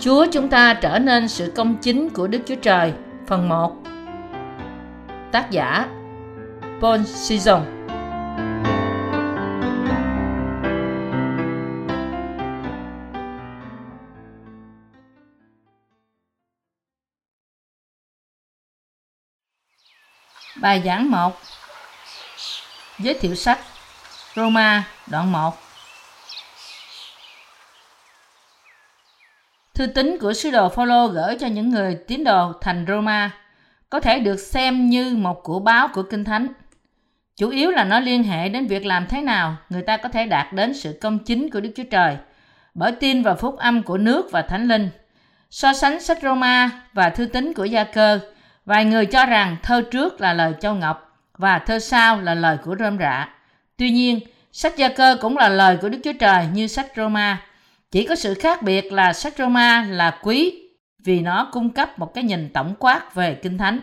Chúa chúng ta trở nên sự công chính của Đức Chúa Trời. Phần 1 Tác giả, Paul Sison Bài giảng 1 Giới thiệu sách Roma đoạn 1 Thư tín của sứ đồ Phaolô gửi cho những người tín đồ thành Roma có thể được xem như một của báo của Kinh Thánh. Chủ yếu là nó liên hệ đến việc làm thế nào người ta có thể đạt đến sự công chính của Đức Chúa Trời bởi tin vào phúc âm của nước và Thánh Linh. So sánh sách Roma và thư tín của Gia Cơ, vài người cho rằng thơ trước là lời Châu Ngọc và thơ sau là lời của Rơm Rạ. Tuy nhiên, sách Gia Cơ cũng là lời của Đức Chúa Trời như sách Roma chỉ có sự khác biệt là sách Roma là quý vì nó cung cấp một cái nhìn tổng quát về Kinh Thánh.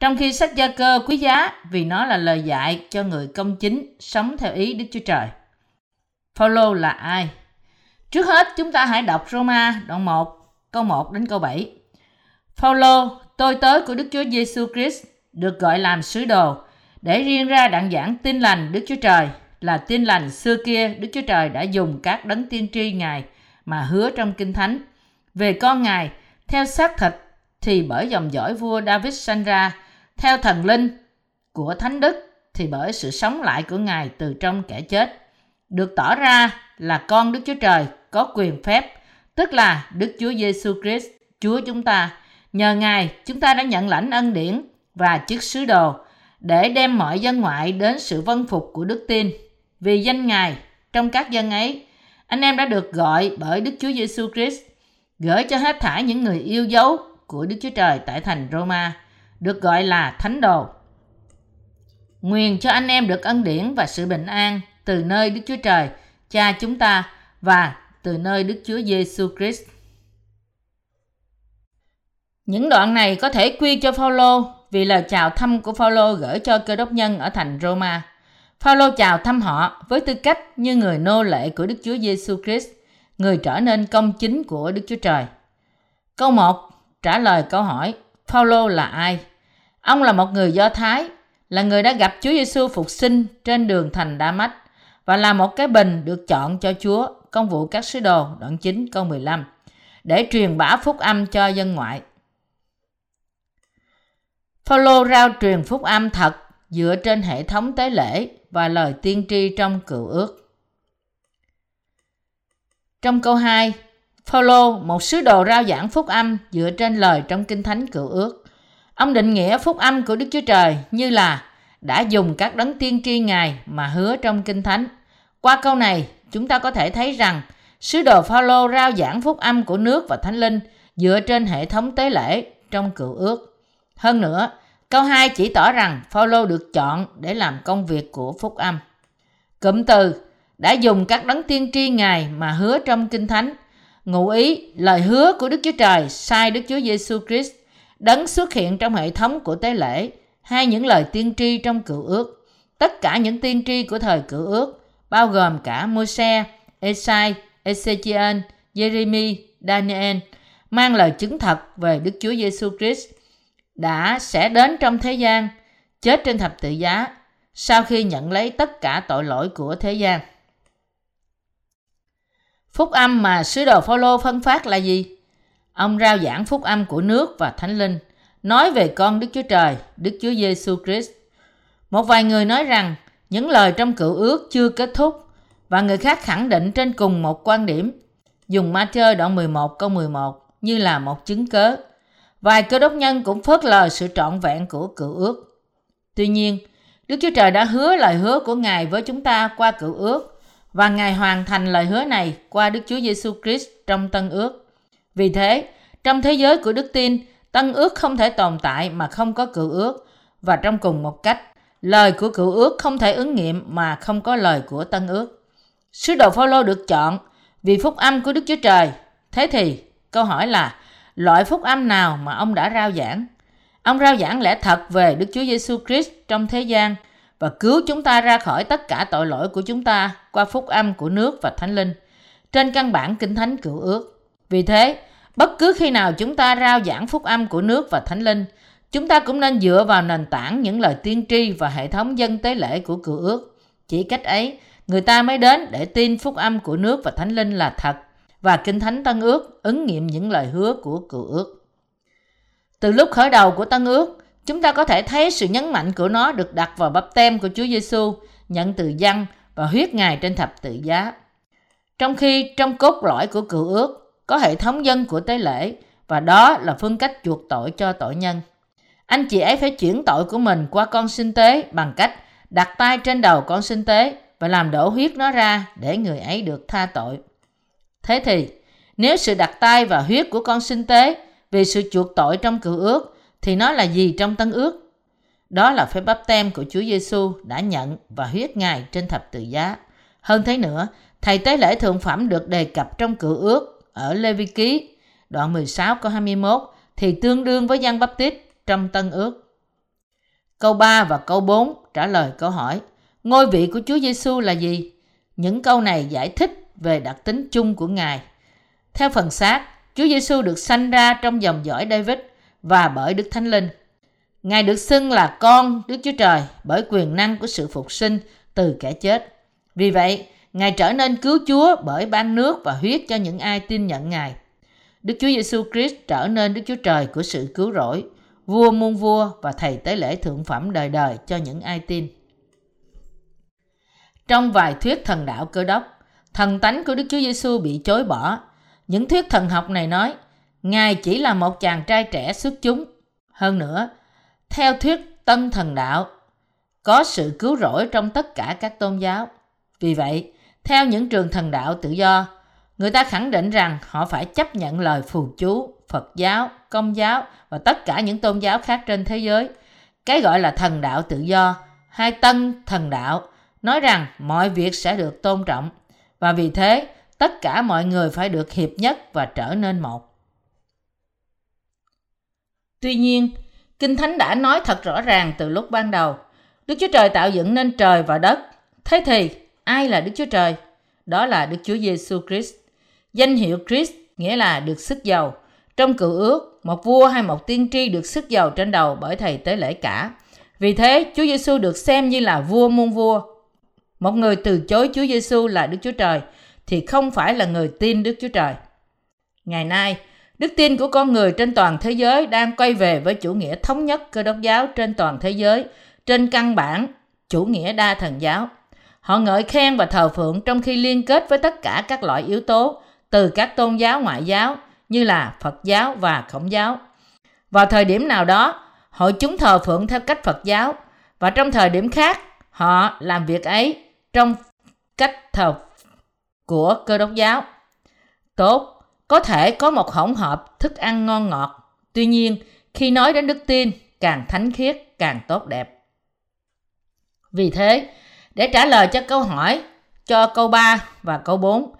Trong khi sách Gia Cơ quý giá vì nó là lời dạy cho người công chính sống theo ý Đức Chúa Trời. Phaolô là ai? Trước hết chúng ta hãy đọc Roma đoạn 1 câu 1 đến câu 7. Phaolô, tôi tới của Đức Chúa Giêsu Christ được gọi làm sứ đồ để riêng ra đặng giảng tin lành Đức Chúa Trời là tin lành xưa kia Đức Chúa Trời đã dùng các đấng tiên tri Ngài mà hứa trong Kinh Thánh. Về con Ngài, theo xác thịt thì bởi dòng dõi vua David sanh ra, theo thần linh của Thánh Đức thì bởi sự sống lại của Ngài từ trong kẻ chết. Được tỏ ra là con Đức Chúa Trời có quyền phép, tức là Đức Chúa Giêsu Christ, Chúa chúng ta. Nhờ Ngài, chúng ta đã nhận lãnh ân điển và chức sứ đồ để đem mọi dân ngoại đến sự vân phục của đức tin. Vì danh Ngài, trong các dân ấy, anh em đã được gọi bởi Đức Chúa Giêsu Christ gửi cho hết thảy những người yêu dấu của Đức Chúa Trời tại thành Roma, được gọi là thánh đồ. Nguyện cho anh em được ân điển và sự bình an từ nơi Đức Chúa Trời, Cha chúng ta và từ nơi Đức Chúa Giêsu Christ. Những đoạn này có thể quy cho Phaolô vì lời chào thăm của Phaolô gửi cho cơ đốc nhân ở thành Roma. Phaolô chào thăm họ với tư cách như người nô lệ của Đức Chúa Giêsu Christ, người trở nên công chính của Đức Chúa Trời. Câu 1 trả lời câu hỏi Phaolô là ai? Ông là một người Do Thái, là người đã gặp Chúa Giêsu phục sinh trên đường thành Đa Mách và là một cái bình được chọn cho Chúa, công vụ các sứ đồ, đoạn 9 câu 15, để truyền bá phúc âm cho dân ngoại. Phaolô rao truyền phúc âm thật dựa trên hệ thống tế lễ và lời tiên tri trong cựu ước. Trong câu 2, Phaolô, một sứ đồ rao giảng phúc âm dựa trên lời trong Kinh Thánh cựu ước. Ông định nghĩa phúc âm của Đức Chúa Trời như là đã dùng các đấng tiên tri Ngài mà hứa trong Kinh Thánh. Qua câu này, chúng ta có thể thấy rằng sứ đồ Phaolô rao giảng phúc âm của nước và Thánh Linh dựa trên hệ thống tế lễ trong cựu ước. Hơn nữa, Câu 2 chỉ tỏ rằng Phaolô được chọn để làm công việc của phúc âm. Cụm từ đã dùng các đấng tiên tri Ngài mà hứa trong Kinh Thánh. Ngụ ý lời hứa của Đức Chúa Trời sai Đức Chúa Giêsu Christ đấng xuất hiện trong hệ thống của tế lễ hay những lời tiên tri trong cựu ước. Tất cả những tiên tri của thời cựu ước bao gồm cả Môi-se, Esai, Ezechiel, Jeremy, Daniel mang lời chứng thật về Đức Chúa Giêsu Christ đã sẽ đến trong thế gian, chết trên thập tự giá sau khi nhận lấy tất cả tội lỗi của thế gian. Phúc âm mà sứ đồ Phaolô phân phát là gì? Ông rao giảng phúc âm của nước và thánh linh, nói về con Đức Chúa Trời, Đức Chúa Giêsu Christ. Một vài người nói rằng những lời trong cựu ước chưa kết thúc và người khác khẳng định trên cùng một quan điểm, dùng Matthew đoạn 11 câu 11 như là một chứng cớ. Vài cơ đốc nhân cũng phớt lờ sự trọn vẹn của cựu ước. Tuy nhiên, Đức Chúa Trời đã hứa lời hứa của Ngài với chúng ta qua cựu ước và Ngài hoàn thành lời hứa này qua Đức Chúa Giêsu Christ trong Tân ước. Vì thế, trong thế giới của đức tin, Tân ước không thể tồn tại mà không có cựu ước và trong cùng một cách, lời của cựu ước không thể ứng nghiệm mà không có lời của Tân ước. Sứ đồ Phaolô được chọn vì phúc âm của Đức Chúa Trời. Thế thì, câu hỏi là loại phúc âm nào mà ông đã rao giảng. Ông rao giảng lẽ thật về Đức Chúa Giêsu Christ trong thế gian và cứu chúng ta ra khỏi tất cả tội lỗi của chúng ta qua phúc âm của nước và thánh linh trên căn bản kinh thánh cựu ước. Vì thế, Bất cứ khi nào chúng ta rao giảng phúc âm của nước và thánh linh, chúng ta cũng nên dựa vào nền tảng những lời tiên tri và hệ thống dân tế lễ của cựu ước. Chỉ cách ấy, người ta mới đến để tin phúc âm của nước và thánh linh là thật và kinh thánh tân ước ứng nghiệm những lời hứa của cựu ước. Từ lúc khởi đầu của tân ước, chúng ta có thể thấy sự nhấn mạnh của nó được đặt vào bắp tem của Chúa Giêsu, nhận từ dân và huyết Ngài trên thập tự giá. Trong khi trong cốt lõi của cựu ước có hệ thống dân của tế lễ và đó là phương cách chuộc tội cho tội nhân. Anh chị ấy phải chuyển tội của mình qua con sinh tế bằng cách đặt tay trên đầu con sinh tế và làm đổ huyết nó ra để người ấy được tha tội. Thế thì, nếu sự đặt tay và huyết của con sinh tế vì sự chuộc tội trong cựu ước thì nó là gì trong tân ước? Đó là phép bắp tem của Chúa Giêsu đã nhận và huyết Ngài trên thập tự giá. Hơn thế nữa, thầy tế lễ thượng phẩm được đề cập trong cựu ước ở Lê Vi Ký, đoạn 16 câu 21 thì tương đương với Giăng Bắp Tít trong tân ước. Câu 3 và câu 4 trả lời câu hỏi Ngôi vị của Chúa Giêsu là gì? Những câu này giải thích về đặc tính chung của Ngài. Theo phần xác, Chúa Giêsu được sanh ra trong dòng dõi David và bởi Đức Thánh Linh. Ngài được xưng là con Đức Chúa Trời bởi quyền năng của sự phục sinh từ kẻ chết. Vì vậy, Ngài trở nên cứu Chúa bởi ban nước và huyết cho những ai tin nhận Ngài. Đức Chúa Giêsu Christ trở nên Đức Chúa Trời của sự cứu rỗi, vua muôn vua và thầy tế lễ thượng phẩm đời đời cho những ai tin. Trong vài thuyết thần đạo cơ đốc, thần tánh của Đức Chúa Giêsu bị chối bỏ. Những thuyết thần học này nói, Ngài chỉ là một chàng trai trẻ xuất chúng. Hơn nữa, theo thuyết tân thần đạo, có sự cứu rỗi trong tất cả các tôn giáo. Vì vậy, theo những trường thần đạo tự do, người ta khẳng định rằng họ phải chấp nhận lời phù chú, Phật giáo, Công giáo và tất cả những tôn giáo khác trên thế giới. Cái gọi là thần đạo tự do hay tân thần đạo nói rằng mọi việc sẽ được tôn trọng và vì thế tất cả mọi người phải được hiệp nhất và trở nên một. Tuy nhiên, Kinh Thánh đã nói thật rõ ràng từ lúc ban đầu, Đức Chúa Trời tạo dựng nên trời và đất. Thế thì, ai là Đức Chúa Trời? Đó là Đức Chúa Giêsu Christ. Danh hiệu Christ nghĩa là được sức giàu. Trong cựu ước, một vua hay một tiên tri được sức giàu trên đầu bởi thầy tế lễ cả. Vì thế, Chúa Giêsu được xem như là vua muôn vua. Một người từ chối Chúa Giêsu là Đức Chúa Trời thì không phải là người tin Đức Chúa Trời. Ngày nay, đức tin của con người trên toàn thế giới đang quay về với chủ nghĩa thống nhất cơ đốc giáo trên toàn thế giới trên căn bản chủ nghĩa đa thần giáo. Họ ngợi khen và thờ phượng trong khi liên kết với tất cả các loại yếu tố từ các tôn giáo ngoại giáo như là Phật giáo và Khổng giáo. Vào thời điểm nào đó, hội chúng thờ phượng theo cách Phật giáo và trong thời điểm khác, họ làm việc ấy trong cách thờ của cơ đốc giáo. Tốt, có thể có một hỗn hợp thức ăn ngon ngọt. Tuy nhiên, khi nói đến đức tin, càng thánh khiết, càng tốt đẹp. Vì thế, để trả lời cho câu hỏi cho câu 3 và câu 4,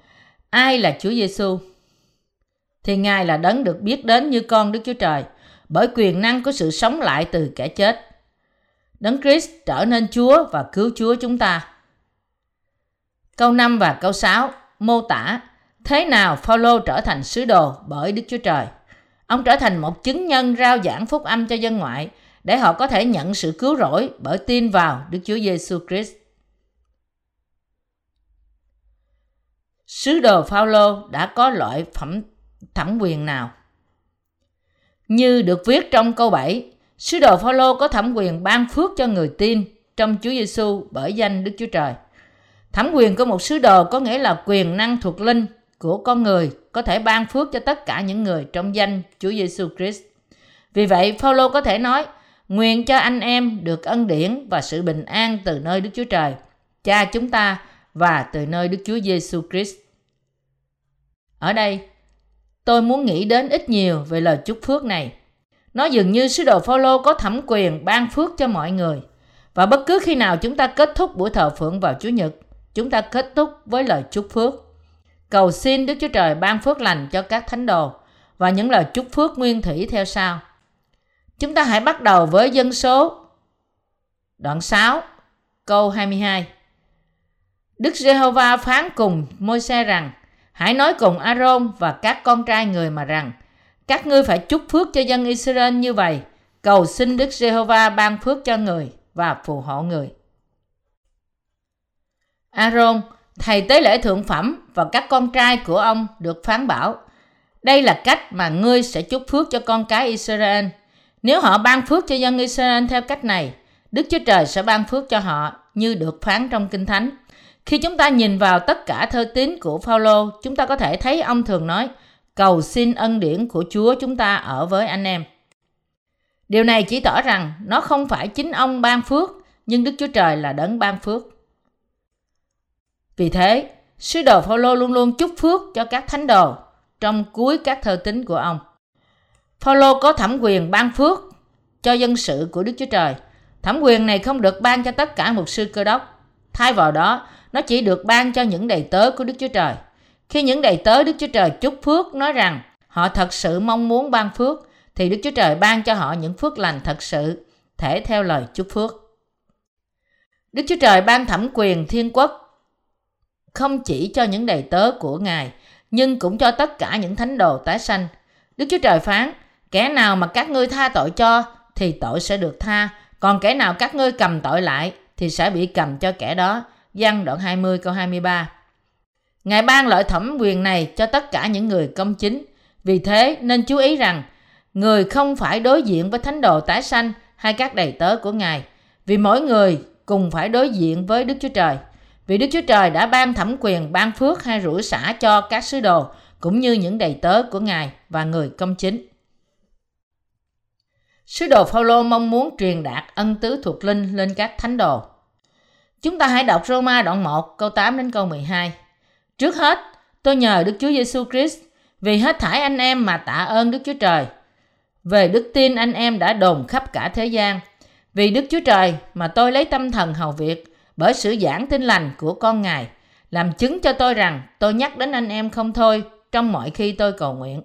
ai là Chúa Giêsu? Thì Ngài là đấng được biết đến như con Đức Chúa Trời bởi quyền năng của sự sống lại từ kẻ chết. Đấng Christ trở nên Chúa và cứu Chúa chúng ta. Câu 5 và câu 6 mô tả thế nào Phaolô trở thành sứ đồ bởi Đức Chúa Trời. Ông trở thành một chứng nhân rao giảng phúc âm cho dân ngoại để họ có thể nhận sự cứu rỗi bởi tin vào Đức Chúa Giêsu Christ. Sứ đồ Phaolô đã có loại phẩm thẩm quyền nào? Như được viết trong câu 7, sứ đồ Phaolô có thẩm quyền ban phước cho người tin trong Chúa Giêsu bởi danh Đức Chúa Trời. Thẩm quyền của một sứ đồ có nghĩa là quyền năng thuộc linh của con người có thể ban phước cho tất cả những người trong danh Chúa Giêsu Christ. Vì vậy, Phaolô có thể nói: Nguyện cho anh em được ân điển và sự bình an từ nơi Đức Chúa Trời, Cha chúng ta và từ nơi Đức Chúa Giêsu Christ. Ở đây, tôi muốn nghĩ đến ít nhiều về lời chúc phước này. Nó dường như sứ đồ Phaolô có thẩm quyền ban phước cho mọi người. Và bất cứ khi nào chúng ta kết thúc buổi thờ phượng vào Chúa nhật, chúng ta kết thúc với lời chúc phước. Cầu xin Đức Chúa Trời ban phước lành cho các thánh đồ và những lời chúc phước nguyên thủy theo sau. Chúng ta hãy bắt đầu với dân số. Đoạn 6, câu 22. Đức Giê-hô-va phán cùng Môi-se rằng, hãy nói cùng A-rôn và các con trai người mà rằng, các ngươi phải chúc phước cho dân Israel như vậy, cầu xin Đức Giê-hô-va ban phước cho người và phù hộ người. Aaron, thầy tế lễ thượng phẩm và các con trai của ông được phán bảo, đây là cách mà ngươi sẽ chúc phước cho con cái Israel. Nếu họ ban phước cho dân Israel theo cách này, Đức Chúa Trời sẽ ban phước cho họ như được phán trong Kinh Thánh. Khi chúng ta nhìn vào tất cả thơ tín của Phaolô, chúng ta có thể thấy ông thường nói, cầu xin ân điển của Chúa chúng ta ở với anh em. Điều này chỉ tỏ rằng nó không phải chính ông ban phước, nhưng Đức Chúa Trời là đấng ban phước. Vì thế, sứ đồ Phaolô luôn luôn chúc phước cho các thánh đồ trong cuối các thơ tín của ông. Phaolô có thẩm quyền ban phước cho dân sự của Đức Chúa Trời. Thẩm quyền này không được ban cho tất cả một sư cơ đốc. Thay vào đó, nó chỉ được ban cho những đầy tớ của Đức Chúa Trời. Khi những đầy tớ Đức Chúa Trời chúc phước nói rằng họ thật sự mong muốn ban phước, thì Đức Chúa Trời ban cho họ những phước lành thật sự, thể theo lời chúc phước. Đức Chúa Trời ban thẩm quyền thiên quốc không chỉ cho những đầy tớ của Ngài, nhưng cũng cho tất cả những thánh đồ tái sanh. Đức Chúa Trời phán, kẻ nào mà các ngươi tha tội cho, thì tội sẽ được tha, còn kẻ nào các ngươi cầm tội lại, thì sẽ bị cầm cho kẻ đó. Giăng đoạn 20 câu 23 Ngài ban lợi thẩm quyền này cho tất cả những người công chính. Vì thế nên chú ý rằng người không phải đối diện với thánh đồ tái sanh hay các đầy tớ của Ngài. Vì mỗi người cùng phải đối diện với Đức Chúa Trời. Vì Đức Chúa Trời đã ban thẩm quyền ban phước hay rủi xả cho các sứ đồ cũng như những đầy tớ của Ngài và người công chính. Sứ đồ Phaolô mong muốn truyền đạt ân tứ thuộc linh lên các thánh đồ. Chúng ta hãy đọc Roma đoạn 1 câu 8 đến câu 12. Trước hết, tôi nhờ Đức Chúa Giêsu Christ vì hết thảy anh em mà tạ ơn Đức Chúa Trời. Về đức tin anh em đã đồn khắp cả thế gian. Vì Đức Chúa Trời mà tôi lấy tâm thần hầu việc bởi sự giảng tin lành của con Ngài, làm chứng cho tôi rằng tôi nhắc đến anh em không thôi trong mọi khi tôi cầu nguyện.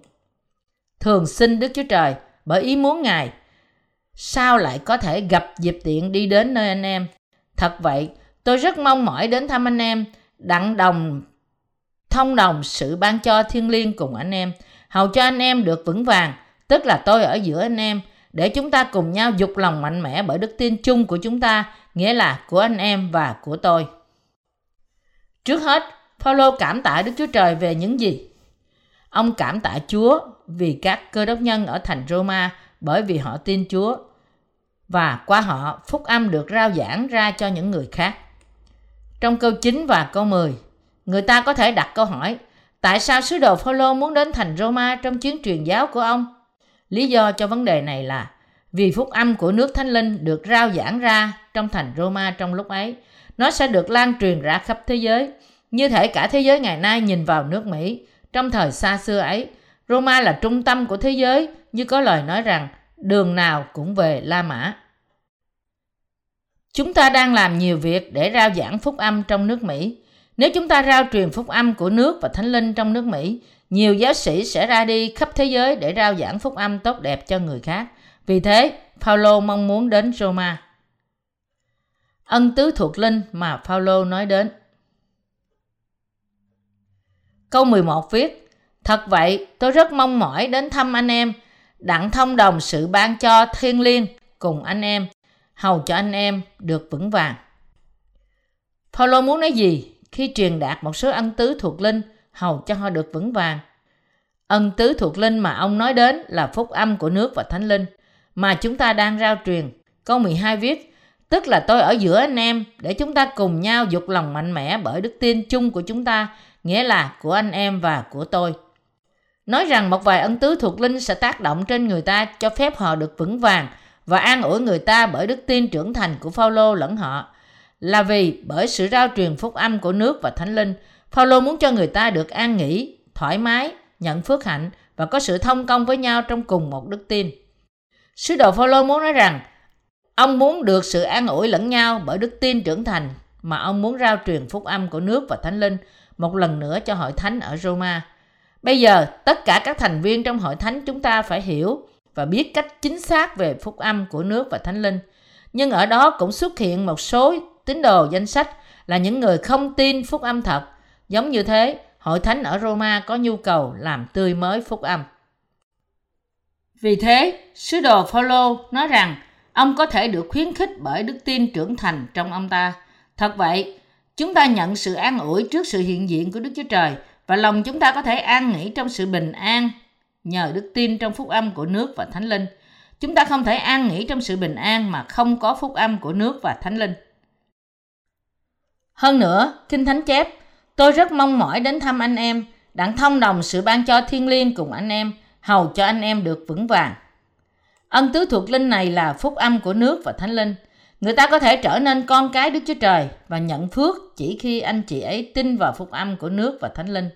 Thường xin Đức Chúa Trời bởi ý muốn Ngài, sao lại có thể gặp dịp tiện đi đến nơi anh em. Thật vậy, tôi rất mong mỏi đến thăm anh em, đặng đồng thông đồng sự ban cho thiên liêng cùng anh em, hầu cho anh em được vững vàng, tức là tôi ở giữa anh em, để chúng ta cùng nhau dục lòng mạnh mẽ bởi đức tin chung của chúng ta, nghĩa là của anh em và của tôi. Trước hết, Phaolô cảm tạ Đức Chúa Trời về những gì? Ông cảm tạ Chúa vì các cơ đốc nhân ở thành Roma bởi vì họ tin Chúa và qua họ phúc âm được rao giảng ra cho những người khác. Trong câu 9 và câu 10, người ta có thể đặt câu hỏi tại sao sứ đồ Phaolô muốn đến thành Roma trong chuyến truyền giáo của ông? Lý do cho vấn đề này là vì phúc âm của nước Thánh Linh được rao giảng ra trong thành Roma trong lúc ấy, nó sẽ được lan truyền ra khắp thế giới. Như thể cả thế giới ngày nay nhìn vào nước Mỹ, trong thời xa xưa ấy, Roma là trung tâm của thế giới, như có lời nói rằng đường nào cũng về La Mã. Chúng ta đang làm nhiều việc để rao giảng phúc âm trong nước Mỹ. Nếu chúng ta rao truyền phúc âm của nước và thánh linh trong nước Mỹ, nhiều giáo sĩ sẽ ra đi khắp thế giới để rao giảng phúc âm tốt đẹp cho người khác. Vì thế, Phaolô mong muốn đến Roma. Ân tứ thuộc linh mà Phaolô nói đến. Câu 11 viết: Thật vậy, tôi rất mong mỏi đến thăm anh em, đặng thông đồng sự ban cho thiên liêng cùng anh em, hầu cho anh em được vững vàng. Phaolô muốn nói gì khi truyền đạt một số ân tứ thuộc linh hầu cho họ được vững vàng? Ân tứ thuộc linh mà ông nói đến là phúc âm của nước và thánh linh mà chúng ta đang rao truyền. Câu 12 viết, tức là tôi ở giữa anh em để chúng ta cùng nhau dục lòng mạnh mẽ bởi đức tin chung của chúng ta, nghĩa là của anh em và của tôi. Nói rằng một vài ân tứ thuộc linh sẽ tác động trên người ta cho phép họ được vững vàng và an ủi người ta bởi đức tin trưởng thành của Phaolô lẫn họ là vì bởi sự rao truyền phúc âm của nước và thánh linh, Phaolô muốn cho người ta được an nghỉ, thoải mái, nhận phước hạnh và có sự thông công với nhau trong cùng một đức tin. Sứ đồ Phaolô muốn nói rằng ông muốn được sự an ủi lẫn nhau bởi đức tin trưởng thành mà ông muốn rao truyền phúc âm của nước và thánh linh một lần nữa cho hội thánh ở Roma. Bây giờ, tất cả các thành viên trong hội thánh chúng ta phải hiểu và biết cách chính xác về phúc âm của nước và thánh linh. Nhưng ở đó cũng xuất hiện một số tín đồ danh sách là những người không tin phúc âm thật. Giống như thế, hội thánh ở Roma có nhu cầu làm tươi mới phúc âm. Vì thế, sứ đồ Phaolô nói rằng ông có thể được khuyến khích bởi đức tin trưởng thành trong ông ta. Thật vậy, chúng ta nhận sự an ủi trước sự hiện diện của Đức Chúa Trời và lòng chúng ta có thể an nghỉ trong sự bình an nhờ đức tin trong phúc âm của nước và thánh linh. Chúng ta không thể an nghỉ trong sự bình an mà không có phúc âm của nước và thánh linh. Hơn nữa, Kinh Thánh chép, tôi rất mong mỏi đến thăm anh em, đặng thông đồng sự ban cho thiên liêng cùng anh em, hầu cho anh em được vững vàng. Ân tứ thuộc linh này là phúc âm của nước và thánh linh. Người ta có thể trở nên con cái Đức Chúa Trời và nhận phước chỉ khi anh chị ấy tin vào phúc âm của nước và thánh linh.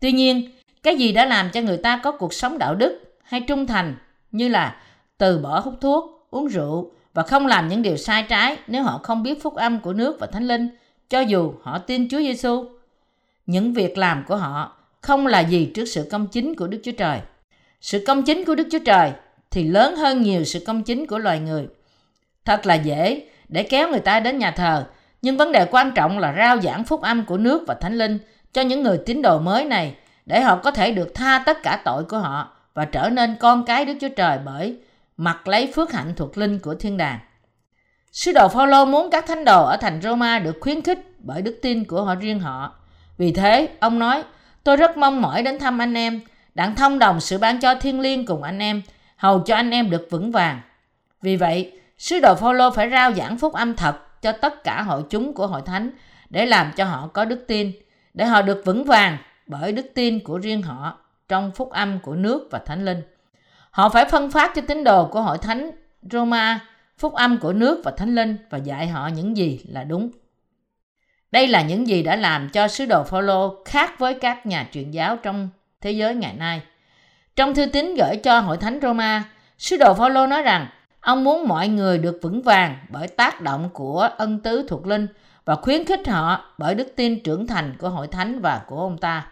Tuy nhiên, cái gì đã làm cho người ta có cuộc sống đạo đức hay trung thành như là từ bỏ hút thuốc, uống rượu và không làm những điều sai trái nếu họ không biết phúc âm của nước và thánh linh cho dù họ tin Chúa Giêsu. Những việc làm của họ không là gì trước sự công chính của Đức Chúa Trời. Sự công chính của Đức Chúa Trời thì lớn hơn nhiều sự công chính của loài người. Thật là dễ để kéo người ta đến nhà thờ, nhưng vấn đề quan trọng là rao giảng phúc âm của nước và thánh linh cho những người tín đồ mới này để họ có thể được tha tất cả tội của họ và trở nên con cái Đức Chúa Trời bởi mặc lấy phước hạnh thuộc linh của thiên đàng. Sứ đồ Phaolô muốn các thánh đồ ở thành Roma được khuyến khích bởi đức tin của họ riêng họ. Vì thế, ông nói, tôi rất mong mỏi đến thăm anh em, đặng thông đồng sự ban cho thiên liêng cùng anh em, hầu cho anh em được vững vàng. Vì vậy, sứ đồ Phaolô phải rao giảng phúc âm thật cho tất cả hội chúng của hội thánh để làm cho họ có đức tin, để họ được vững vàng bởi đức tin của riêng họ trong phúc âm của nước và thánh linh. Họ phải phân phát cho tín đồ của hội thánh Roma phúc âm của nước và thánh linh và dạy họ những gì là đúng. Đây là những gì đã làm cho sứ đồ Phaolô khác với các nhà truyền giáo trong thế giới ngày nay. Trong thư tín gửi cho hội thánh Roma, sứ đồ Phaolô nói rằng ông muốn mọi người được vững vàng bởi tác động của ân tứ thuộc linh và khuyến khích họ bởi đức tin trưởng thành của hội thánh và của ông ta.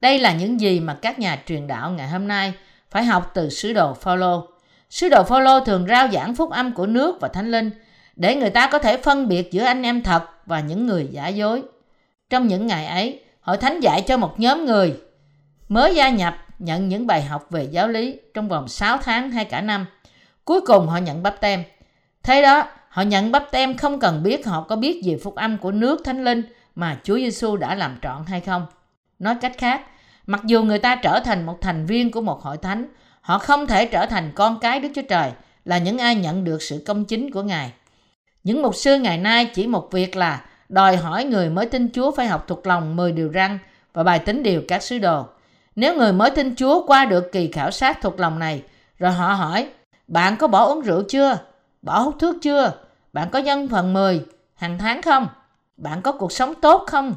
Đây là những gì mà các nhà truyền đạo ngày hôm nay phải học từ sứ đồ Phaolô. Sứ đồ Phaolô thường rao giảng phúc âm của nước và thánh linh để người ta có thể phân biệt giữa anh em thật và những người giả dối. Trong những ngày ấy, hội thánh dạy cho một nhóm người mới gia nhập nhận những bài học về giáo lý trong vòng 6 tháng hay cả năm. Cuối cùng họ nhận bắp tem. Thế đó, họ nhận bắp tem không cần biết họ có biết về phúc âm của nước thánh linh mà Chúa Giêsu đã làm trọn hay không. Nói cách khác, mặc dù người ta trở thành một thành viên của một hội thánh, họ không thể trở thành con cái Đức Chúa Trời là những ai nhận được sự công chính của Ngài. Những mục sư ngày nay chỉ một việc là đòi hỏi người mới tin Chúa phải học thuộc lòng 10 điều răn và bài tính điều các sứ đồ. Nếu người mới tin Chúa qua được kỳ khảo sát thuộc lòng này, rồi họ hỏi, bạn có bỏ uống rượu chưa? Bỏ hút thuốc chưa? Bạn có nhân phần 10 hàng tháng không? Bạn có cuộc sống tốt không?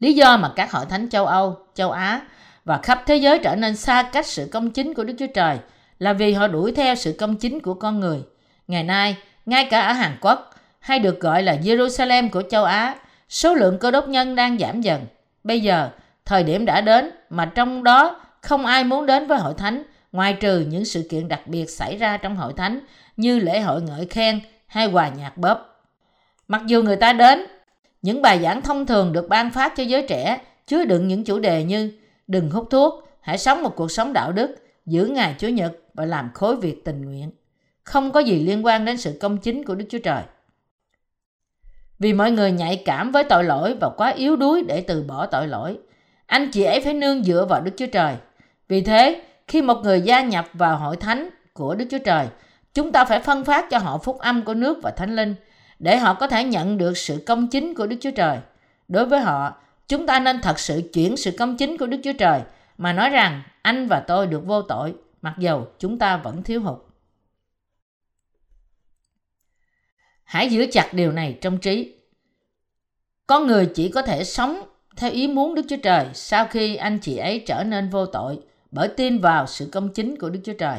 Lý do mà các hội thánh châu Âu, châu Á và khắp thế giới trở nên xa cách sự công chính của Đức Chúa Trời là vì họ đuổi theo sự công chính của con người. Ngày nay, ngay cả ở Hàn Quốc, hay được gọi là Jerusalem của châu Á, số lượng cơ đốc nhân đang giảm dần. Bây giờ, thời điểm đã đến mà trong đó không ai muốn đến với hội thánh ngoài trừ những sự kiện đặc biệt xảy ra trong hội thánh như lễ hội ngợi khen hay hòa nhạc bóp. Mặc dù người ta đến, những bài giảng thông thường được ban phát cho giới trẻ chứa đựng những chủ đề như đừng hút thuốc, hãy sống một cuộc sống đạo đức, giữ ngày Chúa Nhật và làm khối việc tình nguyện không có gì liên quan đến sự công chính của Đức Chúa Trời. Vì mọi người nhạy cảm với tội lỗi và quá yếu đuối để từ bỏ tội lỗi, anh chị ấy phải nương dựa vào Đức Chúa Trời. Vì thế, khi một người gia nhập vào hội thánh của Đức Chúa Trời, chúng ta phải phân phát cho họ phúc âm của nước và thánh linh để họ có thể nhận được sự công chính của Đức Chúa Trời. Đối với họ, chúng ta nên thật sự chuyển sự công chính của Đức Chúa Trời mà nói rằng anh và tôi được vô tội, mặc dầu chúng ta vẫn thiếu hụt. Hãy giữ chặt điều này trong trí. Con người chỉ có thể sống theo ý muốn Đức Chúa Trời sau khi anh chị ấy trở nên vô tội bởi tin vào sự công chính của Đức Chúa Trời.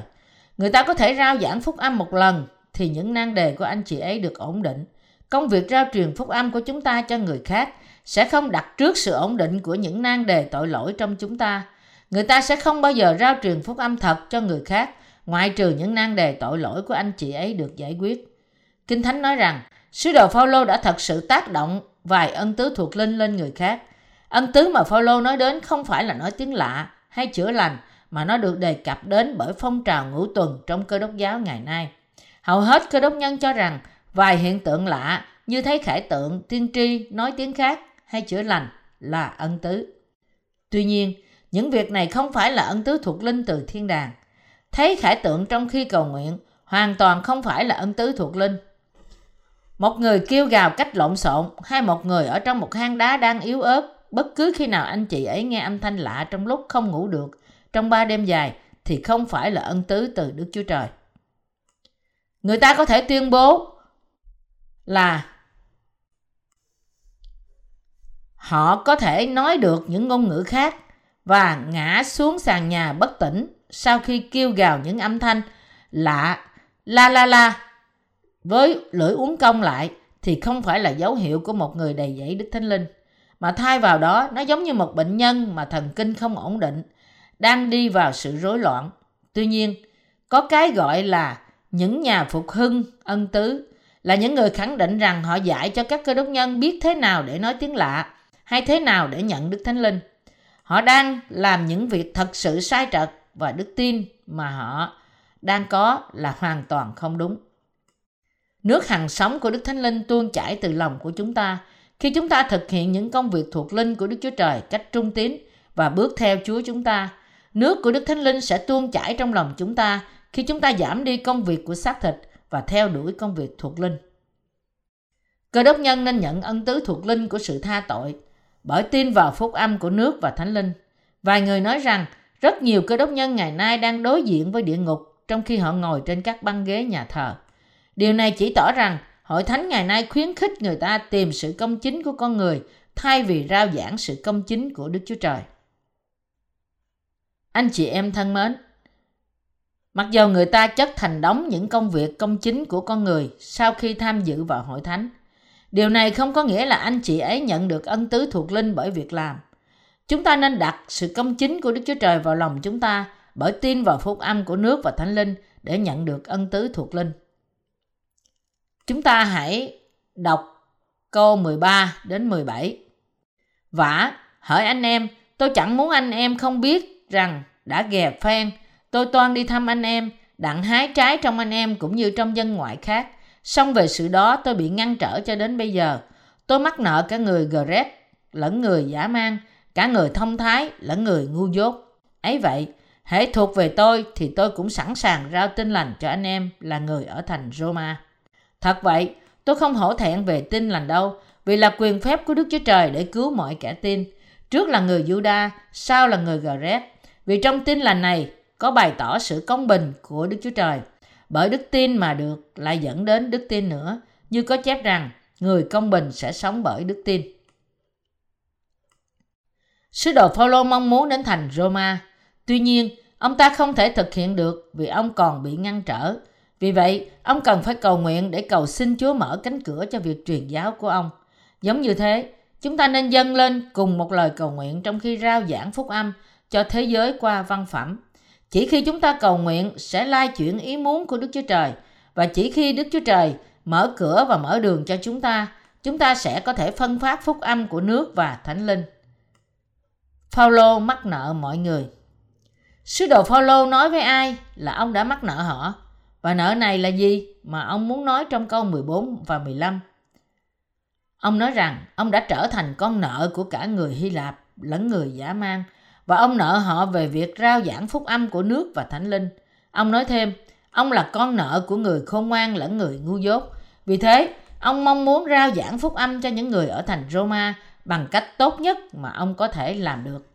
Người ta có thể rao giảng phúc âm một lần thì những nan đề của anh chị ấy được ổn định. Công việc rao truyền phúc âm của chúng ta cho người khác sẽ không đặt trước sự ổn định của những nan đề tội lỗi trong chúng ta. Người ta sẽ không bao giờ rao truyền phúc âm thật cho người khác ngoại trừ những nan đề tội lỗi của anh chị ấy được giải quyết. Kinh Thánh nói rằng, sứ đồ Phaolô đã thật sự tác động vài ân tứ thuộc linh lên người khác. Ân tứ mà Phaolô nói đến không phải là nói tiếng lạ hay chữa lành, mà nó được đề cập đến bởi phong trào ngũ tuần trong cơ đốc giáo ngày nay. Hầu hết cơ đốc nhân cho rằng vài hiện tượng lạ như thấy khải tượng, tiên tri, nói tiếng khác hay chữa lành là ân tứ. Tuy nhiên, những việc này không phải là ân tứ thuộc linh từ thiên đàng. Thấy khải tượng trong khi cầu nguyện hoàn toàn không phải là ân tứ thuộc linh. Một người kêu gào cách lộn xộn hay một người ở trong một hang đá đang yếu ớt bất cứ khi nào anh chị ấy nghe âm thanh lạ trong lúc không ngủ được, trong ba đêm dài, thì không phải là ân tứ từ Đức Chúa Trời. Người ta có thể tuyên bố là họ có thể nói được những ngôn ngữ khác và ngã xuống sàn nhà bất tỉnh sau khi kêu gào những âm thanh lạ, la la la với lưỡi uống cong lại thì không phải là dấu hiệu của một người đầy dẫy đức thánh linh mà thay vào đó, nó giống như một bệnh nhân mà thần kinh không ổn định, đang đi vào sự rối loạn. Tuy nhiên, có cái gọi là những nhà phục hưng ân tứ là những người khẳng định rằng họ dạy cho các cơ đốc nhân biết thế nào để nói tiếng lạ, hay thế nào để nhận đức thánh linh. Họ đang làm những việc thật sự sai trật và đức tin mà họ đang có là hoàn toàn không đúng. Nước hằng sống của đức thánh linh tuôn chảy từ lòng của chúng ta khi chúng ta thực hiện những công việc thuộc linh của đức chúa trời cách trung tín và bước theo chúa chúng ta, nước của đức thánh linh sẽ tuôn chảy trong lòng chúng ta khi chúng ta giảm đi công việc của xác thịt và theo đuổi công việc thuộc linh cơ đốc nhân nên nhận ân tứ thuộc linh của sự tha tội bởi tin vào phúc âm của nước và thánh linh. Vài người nói rằng, rất nhiều cơ đốc nhân ngày nay đang đối diện với địa ngục trong khi họ ngồi trên các băng ghế nhà thờ. Điều này chỉ tỏ rằng hội thánh ngày nay khuyến khích người ta tìm sự công chính của con người thay vì rao giảng sự công chính của Đức Chúa Trời. Anh chị em thân mến, mặc dù người ta chất thành đóng những công việc công chính của con người sau khi tham dự vào hội thánh, Điều này không có nghĩa là anh chị ấy nhận được ân tứ thuộc linh bởi việc làm. Chúng ta nên đặt sự công chính của Đức Chúa Trời vào lòng chúng ta bởi tin vào phúc âm của nước và thánh linh để nhận được ân tứ thuộc linh. Chúng ta hãy đọc câu 13 đến 17. Vả, hỏi anh em, tôi chẳng muốn anh em không biết rằng đã ghè phen, tôi toan đi thăm anh em, đặng hái trái trong anh em cũng như trong dân ngoại khác Xong về sự đó tôi bị ngăn trở cho đến bây giờ. Tôi mắc nợ cả người Gret lẫn người giả mang, cả người thông thái lẫn người ngu dốt. Ấy vậy, hãy thuộc về tôi thì tôi cũng sẵn sàng rao tin lành cho anh em là người ở thành Roma. Thật vậy, tôi không hổ thẹn về tin lành đâu, vì là quyền phép của Đức Chúa Trời để cứu mọi kẻ tin. Trước là người Juda, sau là người Gret. Vì trong tin lành này có bày tỏ sự công bình của Đức Chúa Trời. Bởi đức tin mà được lại dẫn đến đức tin nữa. Như có chép rằng người công bình sẽ sống bởi đức tin. Sứ đồ Phaolô mong muốn đến thành Roma. Tuy nhiên ông ta không thể thực hiện được vì ông còn bị ngăn trở vì vậy ông cần phải cầu nguyện để cầu xin Chúa mở cánh cửa cho việc truyền giáo của ông giống như thế chúng ta nên dâng lên cùng một lời cầu nguyện trong khi rao giảng phúc âm cho thế giới qua văn phẩm chỉ khi chúng ta cầu nguyện sẽ lai chuyển ý muốn của Đức Chúa Trời và chỉ khi Đức Chúa Trời mở cửa và mở đường cho chúng ta, chúng ta sẽ có thể phân phát phúc âm của nước và thánh linh. Phaolô mắc nợ mọi người. Sứ đồ Phaolô nói với ai là ông đã mắc nợ họ và nợ này là gì mà ông muốn nói trong câu 14 và 15. Ông nói rằng ông đã trở thành con nợ của cả người Hy Lạp lẫn người giả mang và ông nợ họ về việc rao giảng phúc âm của nước và thánh linh. Ông nói thêm, ông là con nợ của người khôn ngoan lẫn người ngu dốt. Vì thế, ông mong muốn rao giảng phúc âm cho những người ở thành Roma bằng cách tốt nhất mà ông có thể làm được.